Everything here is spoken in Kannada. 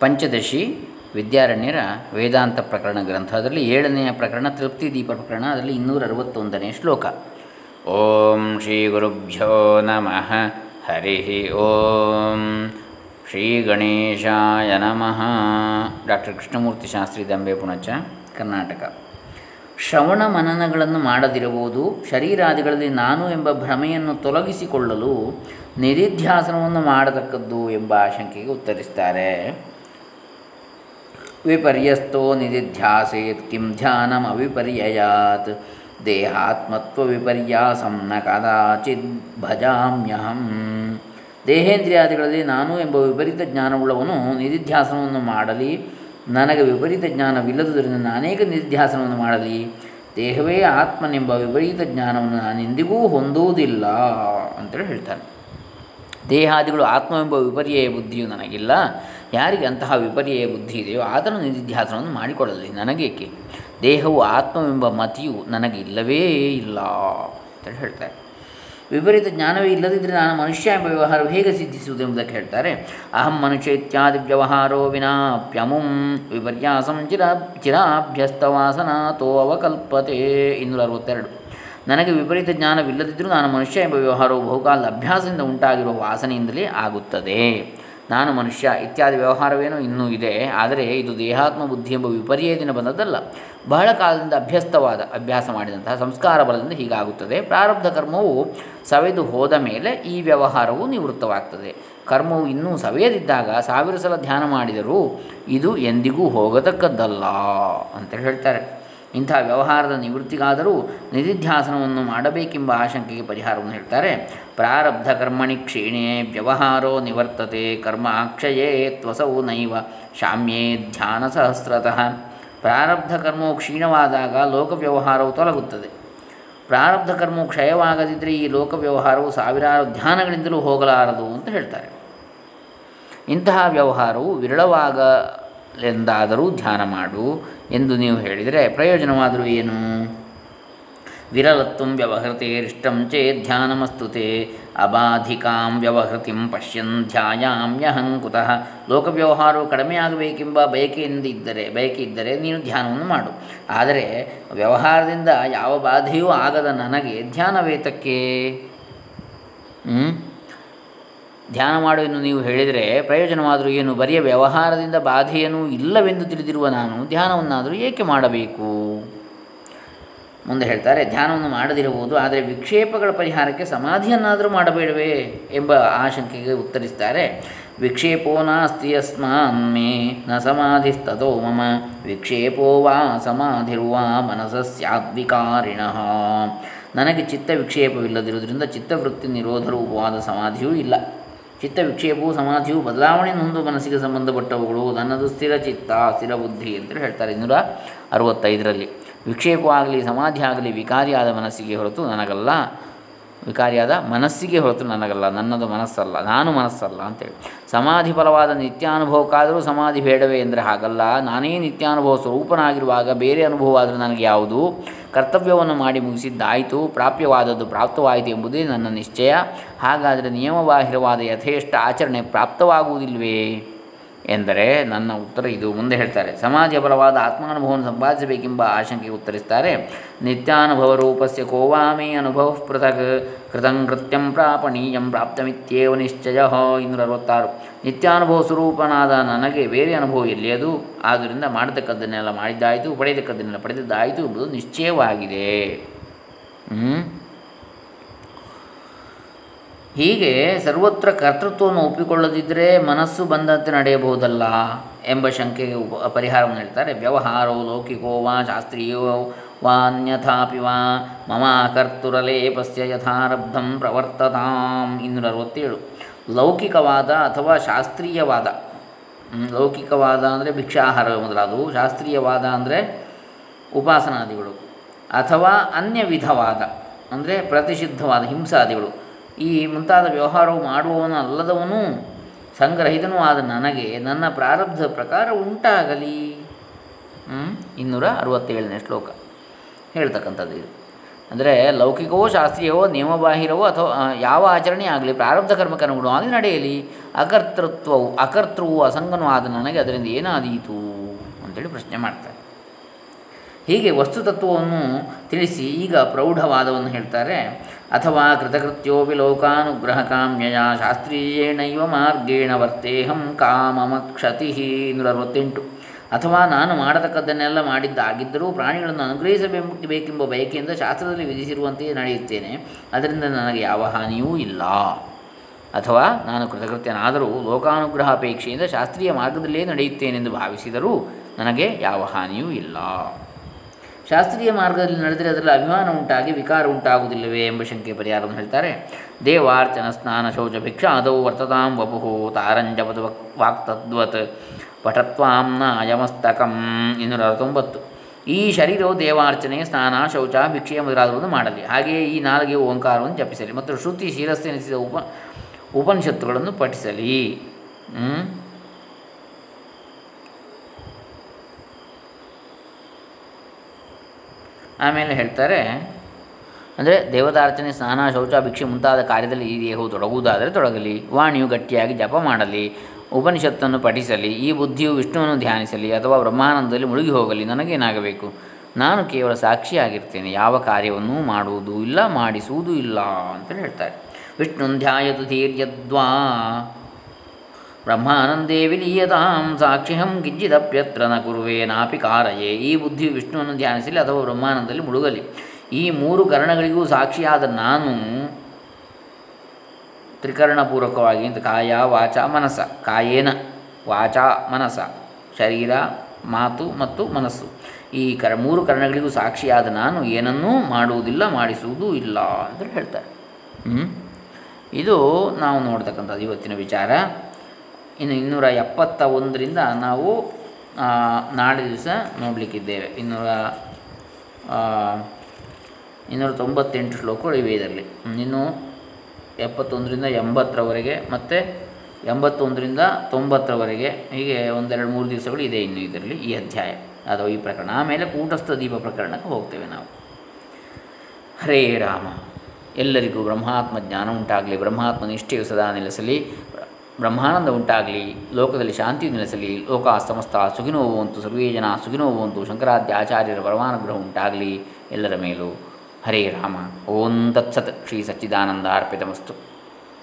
ಪಂಚದಶಿ ವಿದ್ಯಾರಣ್ಯರ ವೇದಾಂತ ಪ್ರಕರಣ ಗ್ರಂಥ. ಅದರಲ್ಲಿ ಏಳನೆಯ ಪ್ರಕರಣ ತೃಪ್ತಿ ದೀಪ ಪ್ರಕರಣ, ಅದರಲ್ಲಿ ಇನ್ನೂರ ಅರವತ್ತೊಂದನೇ ಶ್ಲೋಕ. ಓಂ ಶ್ರೀ ಗುರುಭ್ಯೋ ನಮಃ. ಹರಿ ಓಂ. ಶ್ರೀ ಗಣೇಶಾಯ ನಮಃ. ಡಾಕ್ಟರ್ ಕೃಷ್ಣಮೂರ್ತಿ ಶಾಸ್ತ್ರಿ ದಂಬೆ ಪುಣಚ, ಕರ್ನಾಟಕ. ಶ್ರವಣ ಮನನಗಳನ್ನು ಮಾಡದಿರಬಹುದು, ಶರೀರಾದಿಗಳಲ್ಲಿ ನಾನು ಎಂಬ ಭ್ರಮೆಯನ್ನು ತೊಲಗಿಸಿಕೊಳ್ಳಲು ನಿಧಿಧ್ಯಾಸನವನ್ನು ಮಾಡತಕ್ಕದ್ದು ಎಂಬ ಆಶಂಕೆಗೆ ಉತ್ತರಿಸ್ತಾರೆ. ವಿಪರ್ಯಸ್ತೋ ನಿಧಿಧ್ಯಾಸೇತ್, ಕಿಂ ಧ್ಯಾನಂ ದೇಹಾತ್ಮತ್ವ ವಿಪರ್ಯಾಸಂ ನ ಕದಾಚಿತ್ ಭಜಾಮ್ಯಹಂ. ದೇಹೇಂದ್ರಿಯಾದಿಗಳಲ್ಲಿ ನಾನು ಎಂಬ ವಿಪರೀತ ಜ್ಞಾನವುಳ್ಳವನು ನಿಧಿಧ್ಯಾಸನವನ್ನು ಮಾಡಲಿ. ನನಗೆ ವಿಪರೀತ ಜ್ಞಾನವಿಲ್ಲದುದರಿಂದ ನಾನೇಕ ನಿಧಿಧ್ಯಾಸನವನ್ನು ಮಾಡಲಿ? ದೇಹವೇ ಆತ್ಮನೆಂಬ ವಿಪರೀತ ಜ್ಞಾನವನ್ನು ನಾನೆಂದಿಗೂ ಹೊಂದುವುದಿಲ್ಲ ಅಂತೇಳಿ ಹೇಳ್ತಾನೆ. ದೇಹಾದಿಗಳು ಆತ್ಮವೆಂಬ ವಿಪರ್ಯಯ ಬುದ್ಧಿಯು ನನಗಿಲ್ಲ. ಯಾರಿಗೆ ಅಂತಹ ವಿಪರ್ಯಯ ಬುದ್ಧಿ ಇದೆಯೋ ಆತನು ನಿಧಿಧ್ಯಾಸನವನ್ನು ಮಾಡಿಕೊಳ್ಳಲಿ. ನನಗೇಕೆ? ದೇಹವು ಆತ್ಮವೆಂಬ ಮತಿಯು ನನಗೆ ಇಲ್ಲವೇ ಇಲ್ಲ ಅಂತೇಳಿ ಹೇಳ್ತಾರೆ. ವಿಪರೀತ ಜ್ಞಾನವೇ ಇಲ್ಲದಿದ್ದರೆ ನಾನು ಮನುಷ್ಯ ಎಂಬ ವ್ಯವಹಾರವು ಹೇಗೆ ಸಿದ್ಧಿಸುವುದು ಎಂಬುದಕ್ಕೆ ಹೇಳ್ತಾರೆ. ಅಹಂ ಮನುಷ್ಯ ಇತ್ಯಾದಿ ವ್ಯವಹಾರೋ ವಿನಾಪ್ಯಮುಂ ವಿಪರ್ಯಾಸಂ ಚಿರ ಚಿರಾಭ್ಯಸ್ತವಾಸನಾತೋ ಅವಕಲ್ಪತೆ ಇನ್ನೂರ ಅರವತ್ತೆರಡು ನನಗೆ ವಿಪರೀತ ಜ್ಞಾನವಿಲ್ಲದಿದ್ದರೂ ನಾನು ಮನುಷ್ಯ ಎಂಬ ವ್ಯವಹಾರವು ಬಹುಕಾಲದ ಅಭ್ಯಾಸದಿಂದ ಉಂಟಾಗಿರುವ ವಾಸನೆಯಿಂದಲೇ ಆಗುತ್ತದೆ. ನಾನು ಮನುಷ್ಯ ಇತ್ಯಾದಿ ವ್ಯವಹಾರವೇನೋ ಇನ್ನೂ ಇದೆ, ಆದರೆ ಇದು ದೇಹಾತ್ಮ ಬುದ್ಧಿ ಎಂಬ ವಿಪರ್ಯಯದಿಂದ ಬಂದದ್ದಲ್ಲ. ಬಹಳ ಕಾಲದಿಂದ ಅಭ್ಯಸ್ತವಾದ ಅಭ್ಯಾಸ ಮಾಡಿದಂತಹ ಸಂಸ್ಕಾರ ಬಲದಿಂದ ಹೀಗಾಗುತ್ತದೆ. ಪ್ರಾರಬ್ಧ ಕರ್ಮವು ಸವೆದು ಹೋದ ಮೇಲೆ ಈ ವ್ಯವಹಾರವು ನಿವೃತ್ತವಾಗ್ತದೆ. ಕರ್ಮವು ಇನ್ನೂ ಸವೆಯದಿದ್ದಾಗ ಸಾವಿರ ಸಲ ಧ್ಯಾನ ಮಾಡಿದರೂ ಇದು ಎಂದಿಗೂ ಹೋಗತಕ್ಕದ್ದಲ್ಲ ಅಂತ ಹೇಳ್ತಾರೆ. ಇಂಥ ವ್ಯವಹಾರದ ನಿವೃತ್ತಿಗಾದರೂ ನಿಧಿಧ್ಯಾಸನವನ್ನು ಮಾಡಬೇಕೆಂಬ ಆಶಂಕೆಗೆ ಪರಿಹಾರವನ್ನು ಹೇಳ್ತಾರೆ. ಪ್ರಾರಬ್ಧ ಕರ್ಮಣಿ ಕ್ಷೀಣೆ ವ್ಯವಹಾರೋ ನಿವರ್ತತೆ ಕರ್ಮ ಅಕ್ಷಯೇ ತ್ವಸವು ನೈವ ಶಾಮ್ಯೇ ಧ್ಯಾನ ಸಹಸ್ರತಃ. ಪ್ರಾರಬ್ಧ ಕರ್ಮವು ಕ್ಷೀಣವಾದಾಗ ಲೋಕ ವ್ಯವಹಾರವು ತೊಲಗುತ್ತದೆ. ಪ್ರಾರಬ್ಧ ಕರ್ಮವು ಕ್ಷಯವಾಗದಿದ್ದರೆ ಈ ಲೋಕ ವ್ಯವಹಾರವು ಸಾವಿರಾರು ಧ್ಯಾನಗಳಿಂದಲೂ ಹೋಗಲಾರದು ಅಂತ ಹೇಳ್ತಾರೆ. ಇಂತಹ ವ್ಯವಹಾರವು ವಿರಳವಾಗಲೆಂದಾದರೂ ಧ್ಯಾನ ಮಾಡು ಎಂದು ನೀವು ಹೇಳಿದರೆ ಪ್ರಯೋಜನವಾದರೂ ಏನು? ವಿರಲತ್ವ ವ್ಯವಹೃತಿರಿಷ್ಟಂ ಚೇತ್ ಧ್ಯಾನಮಸ್ತುತೆ ಅಬಾಧಿಕಾಂ ವ್ಯವಹೃತಿಂ ಪಶ್ಯನ್ ಧ್ಯಾಯಾಮ್ಯಹಂಕುತಃ ಲೋಕ ವ್ಯವಹಾರವು ಕಡಿಮೆಯಾಗಬೇಕೆಂಬ ಬಯಕೆಯಿಂದಿದ್ದರೆ ಬಯಕೆ ಇದ್ದರೆ ನೀನು ಧ್ಯಾನವನ್ನು ಮಾಡು. ಆದರೆ ವ್ಯವಹಾರದಿಂದ ಯಾವ ಬಾಧೆಯೂ ಆಗದ ನನಗೆ ಧ್ಯಾನವೇತಕ್ಕೆ? ಧ್ಯಾನ ಮಾಡು ಎಂದು ನೀವು ಹೇಳಿದರೆ ಪ್ರಯೋಜನವಾದರೂ ಏನು? ಬರಿಯ ವ್ಯವಹಾರದಿಂದ ಬಾಧೆಯನ್ನು ಇಲ್ಲವೆಂದು ತಿಳಿದಿರುವ ನಾನು ಧ್ಯಾನವನ್ನಾದರೂ ಏಕೆ ಮಾಡಬೇಕು? ಮುಂದೆ ಹೇಳ್ತಾರೆ, ಧ್ಯಾನವನ್ನು ಮಾಡದಿರಬಹುದು, ಆದರೆ ವಿಕ್ಷೇಪಗಳ ಪರಿಹಾರಕ್ಕೆ ಸಮಾಧಿಯನ್ನಾದರೂ ಮಾಡಬೇಡವೇ ಎಂಬ ಆಶಂಕೆಗೆ ಉತ್ತರಿಸ್ತಾರೆ. ವಿಕ್ಷೇಪೋ ನಾಸ್ತಿ ಯಸ್ಮಾನ್ ಮೇ ನ ಸಮಾಧಿಸ್ತೋ ಮಮ. ವಿಕ್ಷೇಪೋ ವಾ ಸಮಾಧಿರ್ವಾ ಮನಸ್ಸ್ಯಾದ್ವಿಕಾರಿಣಃ ನನಗೆ ಚಿತ್ತ ವಿಕ್ಷೇಪವಿಲ್ಲದಿರುವುದರಿಂದ ಚಿತ್ತವೃತ್ತಿ ನಿರೋಧರೂಪವಾದ ಸಮಾಧಿಯೂ ಇಲ್ಲ. ಚಿತ್ತ ವಿಕ್ಷೇಪವು ಸಮಾಧಿಯು ಬದಲಾವಣೆ ನೊಂದು ಮನಸ್ಸಿಗೆ ಸಂಬಂಧಪಟ್ಟವುಗಳು. ನನ್ನದು ಸ್ಥಿರ ಚಿತ್ತ, ಸ್ಥಿರ ಬುದ್ಧಿ ಅಂತ ಹೇಳ್ತಾರೆ ಇನ್ನೂರ ಅರವತ್ತೈದರಲ್ಲಿ. ವಿಕ್ಷೇಪವಾಗಲಿ ಸಮಾಧಿ ಆಗಲಿ ವಿಕಾರಿಯಾದ ಮನಸ್ಸಿಗೆ ಹೊರತು ನನಗಲ್ಲ. ವಿಕಾರಿಯಾದ ಮನಸ್ಸಿಗೆ ಹೊರತು ನನಗಲ್ಲ. ನನ್ನದು ಮನಸ್ಸಲ್ಲ. ನಾನು ಮನಸ್ಸಲ್ಲ ಅಂತೇಳಿ. ಸಮಾಧಿ ಫಲವಾದ ನಿತ್ಯಾನುಭವಕ್ಕಾದರೂ ಸಮಾಧಿ ಬೇಡವೇ ಎಂದರೆ ಹಾಗಲ್ಲ. ನಾನೇ ನಿತ್ಯಾನುಭವ ಸ್ವರೂಪನಾಗಿರುವಾಗ ಬೇರೆ ಅನುಭವ ಆದರೆ ನನಗೆ ಯಾವುದು? ಕರ್ತವ್ಯವನ್ನು ಮಾಡಿ ಮುಗಿಸಿದ್ದಾಯಿತು ಪ್ರಾಪ್ಯವಾದದ್ದು ಪ್ರಾಪ್ತವಾಯಿತು ಎಂಬುದೇ ನನ್ನ ನಿಶ್ಚಯ. ಹಾಗಾದರೆ ನಿಯಮಬಾಹಿರವಾದ ಯಥೇಷ್ಟ ಆಚರಣೆ ಪ್ರಾಪ್ತವಾಗುವುದಿಲ್ವೇ ಎಂದರೆ ನನ್ನ ಉತ್ತರ ಇದು ಮುಂದೆ ಹೇಳ್ತಾರೆ, ಸಮಾಜ ಬಲವಾದ ಆತ್ಮಾನುಭವವನ್ನು ಸಂಪಾದಿಸಬೇಕೆಂಬ ಆಶಂಕೆ ಉತ್ತರಿಸ್ತಾರೆ ನಿತ್ಯಾನುಭವ ರೂಪಸ್ಯ ಕೋವಾಮಿ ಅನುಭವ ಪೃಥಕ್ ಕೃತಂ ಕೃತ್ಯಂ ಪ್ರಾಪಣೀಯಂ ಪ್ರಾಪ್ತಮಿತ್ಯೇವ ನಿಶ್ಚಯ ಇನ್ನೂರ ಅರವತ್ತಾರು. ನಿತ್ಯಾನುಭವ ಸ್ವರೂಪನಾದ ನನಗೆ ಬೇರೆ ಅನುಭವ ಎಲ್ಲಿಯದು? ಆದ್ದರಿಂದ ಮಾಡತಕ್ಕದ್ದನ್ನೆಲ್ಲ ಮಾಡಿದ್ದಾಯಿತು, ಪಡೆಯತಕ್ಕದ್ದನ್ನೆಲ್ಲ ಪಡೆದಿದ್ದಾಯಿತು ಎಂಬುದು ನಿಶ್ಚಯವಾಗಿದೆ. ಹೀಗೆ ಸರ್ವತ್ರ ಕರ್ತೃತ್ವವನ್ನು ಒಪ್ಪಿಕೊಳ್ಳದಿದ್ದರೆ ಮನಸ್ಸು ಬಂದಂತೆ ನಡೆಯಬಹುದಲ್ಲ ಎಂಬ ಶಂಕೆಗೆ ಉಪ ಪರಿಹಾರವನ್ನು ಹೇಳ್ತಾರೆ ವ್ಯವಹಾರೋ, ಲೌಕಿಕೋ ವಾ, ಶಾಸ್ತ್ರೀಯೋ ವಾ, ಅನ್ಯಥಾಪಿ ವಾ, ಮಮ ಕರ್ತುರಲೇಪಸ್ಯ ಯಥಾರಬ್ಧಂ ಪ್ರವರ್ತತಾಂ ಇನ್ನೂರ ಅರವತ್ತೇಳು ಲೌಕಿಕವಾದ ಅಥವಾ ಶಾಸ್ತ್ರೀಯವಾದ ಲೌಕಿಕವಾದ ಅಂದರೆ ಭಿಕ್ಷಾಹಾರ ಮೊದಲಾದವು, ಶಾಸ್ತ್ರೀಯವಾದ ಅಂದರೆ ಉಪಾಸನಾದಿಗಳು ಅಥವಾ ಅನ್ಯ ವಿಧವಾದ ಅಂದರೆ ಪ್ರತಿಷಿದ್ಧವಾದ ಹಿಂಸಾದಿಗಳು. ಈ ಮುಂತಾದ ವ್ಯವಹಾರವು ಮಾಡುವವನು ಅಲ್ಲದವನು ಸಂಗ್ರಹಿತನೂ ಆದ ನನಗೆ ನನ್ನ ಪ್ರಾರಬ್ಧ ಪ್ರಕಾರ ಉಂಟಾಗಲಿ. ಇನ್ನೂರ ಅರವತ್ತೇಳನೇ ಶ್ಲೋಕ. ಹೇಳ್ತಕ್ಕಂಥದ್ದು ಇದು. ಅಂದರೆ ಲೌಕಿಕವೋ ಶಾಸ್ತ್ರೀಯವೋ ನಿಯಮಬಾಹಿರವೋ ಅಥವಾ ಯಾವ ಆಚರಣೆ ಆಗಲಿ, ಪ್ರಾರಬ್ಧ ಕರ್ಮಕ್ಕೆ ಅನುಗುಣವಾಗಿ ನಡೆಯಲಿ, ಅಕರ್ತೃತ್ವವು, ಅಕರ್ತೃವು ಅಸಂಗನೂ ಆದ ನನಗೆ ಅದರಿಂದ ಏನಾದೀತು ಅಂತೇಳಿ ಪ್ರಶ್ನೆ ಮಾಡ್ತಾರೆ. ಹೀಗೆ ವಸ್ತುತತ್ವವನ್ನು ತಿಳಿಸಿ ಈಗ ಪ್ರೌಢವಾದವನ್ನು ಹೇಳ್ತಾರೆ, ಅಥವಾ ಕೃತಕೃತ್ಯೋಪಿ ಲೋಕಾನುಗ್ರಹ ಕಾಮ್ಯಯ ಶಾಸ್ತ್ರೀಯೇಣೈವ ಮಾರ್ಗೇಣ ವರ್ತೇಹಂ ಕಾಮಮಕ್ಷತಿ ನೂರ ಅರವತ್ತೆಂಟು. ಅಥವಾ ನಾನು ಮಾಡತಕ್ಕದ್ದನ್ನೆಲ್ಲ ಮಾಡಿದ್ದಾಗಿದ್ದರೂ ಪ್ರಾಣಿಗಳನ್ನು ಅನುಗ್ರಹಿಸಬೇಕೆಂಬ ಬಯಕೆಯಿಂದ ಶಾಸ್ತ್ರದಲ್ಲಿ ವಿಧಿಸಿರುವಂತೆಯೇ ನಡೆಯುತ್ತೇನೆ, ಅದರಿಂದ ನನಗೆ ಯಾವ ಹಾನಿಯೂ ಇಲ್ಲ. ಅಥವಾ ನಾನು ಕೃತಕೃತ್ಯನಾದರೂ ಲೋಕಾನುಗ್ರಹ ಅಪೇಕ್ಷೆಯಿಂದ ಶಾಸ್ತ್ರೀಯ ಮಾರ್ಗದಲ್ಲೇ ನಡೆಯುತ್ತೇನೆಂದು ಭಾವಿಸಿದರೂ ನನಗೆ ಯಾವ ಹಾನಿಯೂ ಇಲ್ಲ. ಶಾಸ್ತ್ರೀಯ ಮಾರ್ಗದಲ್ಲಿ ನಡೆದರೆ ಅದರಲ್ಲಿ ಅಭಿಮಾನ ಉಂಟಾಗಿ ವಿಕಾರ ಉಂಟಾಗುವುದಿಲ್ಲವೇ ಎಂಬ ಶಂಕೆ ಪರಿಹಾರವನ್ನು ಹೇಳ್ತಾರೆ. ದೇವಾರ್ಚನ ಸ್ನಾನ ಶೌಚ ಭಿಕ್ಷಾ ಅದೌ ವರ್ತತಾಂ ವಪುಹು ತಾರಂಜಪದ ವಾಕ್ತದ್ವತ್ ಪಠತ್ವಾಂನ ಅಯಮಸ್ತಕಂ ಇನ್ನೂರ ಅರವತ್ತೊಂಬತ್ತು ಈ ಶರೀರವು ದೇವಾರ್ಚನೆ ಸ್ನಾನ ಶೌಚ ಭಿಕ್ಷೆ ಮೊದಲಾದವನ್ನು ಮಾಡಲಿ. ಹಾಗೆಯೇ ಈ ನಾಲ್ಗೆ ಓಂಕಾರವನ್ನು ಜಪಿಸಲಿ ಮತ್ತು ಶ್ರುತಿ ಶಿರಸ್ಸೆನಿಸಿದ ಉಪ ಉಪನಿಷತ್ತುಗಳನ್ನು ಪಠಿಸಲಿ. ಆಮೇಲೆ ಹೇಳ್ತಾರೆ, ಅಂದರೆ ದೇವತಾರ್ಚನೆ ಸ್ನಾನ ಶೌಚ ಭಿಕ್ಷೆ ಮುಂತಾದ ಕಾರ್ಯದಲ್ಲಿ ಈ ದೇಹವು ತೊಡಗುವುದಾದರೆ ತೊಡಗಲಿ, ವಾಣಿಯು ಗಟ್ಟಿಯಾಗಿ ಜಪ ಮಾಡಲಿ, ಉಪನಿಷತ್ತನ್ನು ಪಠಿಸಲಿ, ಈ ಬುದ್ಧಿಯು ವಿಷ್ಣುವನ್ನು ಧ್ಯಾನಿಸಲಿ ಅಥವಾ ಬ್ರಹ್ಮಾನಂದದಲ್ಲಿ ಮುಳುಗಿ ಹೋಗಲಿ, ನನಗೇನಾಗಬೇಕು? ನಾನು ಕೇವಲ ಸಾಕ್ಷಿಯಾಗಿರ್ತೇನೆ, ಯಾವ ಕಾರ್ಯವನ್ನೂ ಮಾಡುವುದೂ ಇಲ್ಲ, ಮಾಡಿಸುವುದೂ ಇಲ್ಲ ಅಂತ ಹೇಳ್ತಾರೆ. ವಿಷ್ಣು ಧ್ಯಾಯತು ಧೀರ್ಯದ್ವಾ ಬ್ರಹ್ಮಾನಂದೇ ವಿಲೀಯತಾಂ ಸಾಕ್ಷಿಹಂ ಕಿಂಚಿದಪ್ಯತ್ರ ನ ಕುರುವೆ ನಾಪಿ ಕಾರಯೇ. ಈ ಬುದ್ಧಿಯು ವಿಷ್ಣುವನ್ನು ಧ್ಯಾನಿಸಲಿ ಅಥವಾ ಬ್ರಹ್ಮಾನಂದದಲ್ಲಿ ಮುಳುಗಲಿ. ಈ ಮೂರು ಕರಣಗಳಿಗೂ ಸಾಕ್ಷಿಯಾದ ನಾನು ತ್ರಿಕರಣಪೂರ್ವಕವಾಗಿ ಅಂತ ಕಾಯ ವಾಚ ಮನಸ. ಕಾಯೇನ ವಾಚ ಮನಸ. ಶರೀರ, ಮಾತು ಮತ್ತು ಮನಸ್ಸು. ಈ ಕರ, ಮೂರು ಕರಣಗಳಿಗೂ ಸಾಕ್ಷಿಯಾದ ನಾನು ಏನನ್ನೂ ಮಾಡುವುದಿಲ್ಲ, ಮಾಡಿಸುವುದೂ ಇಲ್ಲ ಅಂತ ಹೇಳ್ತಾರೆ. ಇದು ನಾವು ನೋಡ್ತಕ್ಕಂಥದ್ದು ಇವತ್ತಿನ ವಿಚಾರ. ಇನ್ನು ಇನ್ನೂರ ಎಪ್ಪತ್ತ ಒಂದರಿಂದ ನಾವು ನಾಳೆ ದಿವಸ ನೋಡಲಿಕ್ಕಿದ್ದೇವೆ. ಇನ್ನೂರ ಇನ್ನೂರ ತೊಂಬತ್ತೆಂಟು ಶ್ಲೋಕಗಳು ಇವೆ ಇದರಲ್ಲಿ. ಇನ್ನು ಎಪ್ಪತ್ತೊಂದರಿಂದ ಎಂಬತ್ತರವರೆಗೆ ಮತ್ತು ಎಂಬತ್ತೊಂದರಿಂದ ತೊಂಬತ್ತರವರೆಗೆ ಹೀಗೆ ಒಂದೆರಡು ಮೂರು ದಿವಸಗಳು ಇದೆ ಇನ್ನು ಇದರಲ್ಲಿ ಈ ಅಧ್ಯಾಯ. ಅಥವಾ ಈ ಪ್ರಕರಣ. ಆಮೇಲೆ ಕೂಟಸ್ಥ ದೀಪ ಪ್ರಕರಣಕ್ಕೆ ಹೋಗ್ತೇವೆ ನಾವು. ಹರೇ ರಾಮ. ಎಲ್ಲರಿಗೂ ಬ್ರಹ್ಮಾತ್ಮ ಜ್ಞಾನ ಉಂಟಾಗಲಿ. ಬ್ರಹ್ಮಾತ್ಮ ನಿಷ್ಠೆಯು ಸದಾ ನೆಲೆಸಲಿ. ಬ್ರಹ್ಮಾನಂದ ಉಂಟಾಗಲಿ, ಲೋಕದಲ್ಲಿ ಶಾಂತಿ ನೆಲೆಸಲಿ, ಲೋಕ ಸಮಸ್ತ ಸುಖಿನೋವಂತು ಸರ್ವೇ ಜನ ಸುಖಿನೋ ಶಂಕರಾಧ್ಯ ಆಚಾರ್ಯರ ಪರಮಾನುಗ್ರಹ ಉಂಟಾಗಲಿ ಎಲ್ಲರ ಮೇಲೂ. ಹರೇ ರಾಮ. ಓಂ ತತ್ಸತ್ ಶ್ರೀ ಸಚ್ಚಿದಾನಂದ ಅರ್ಪಿತಮಸ್ತು.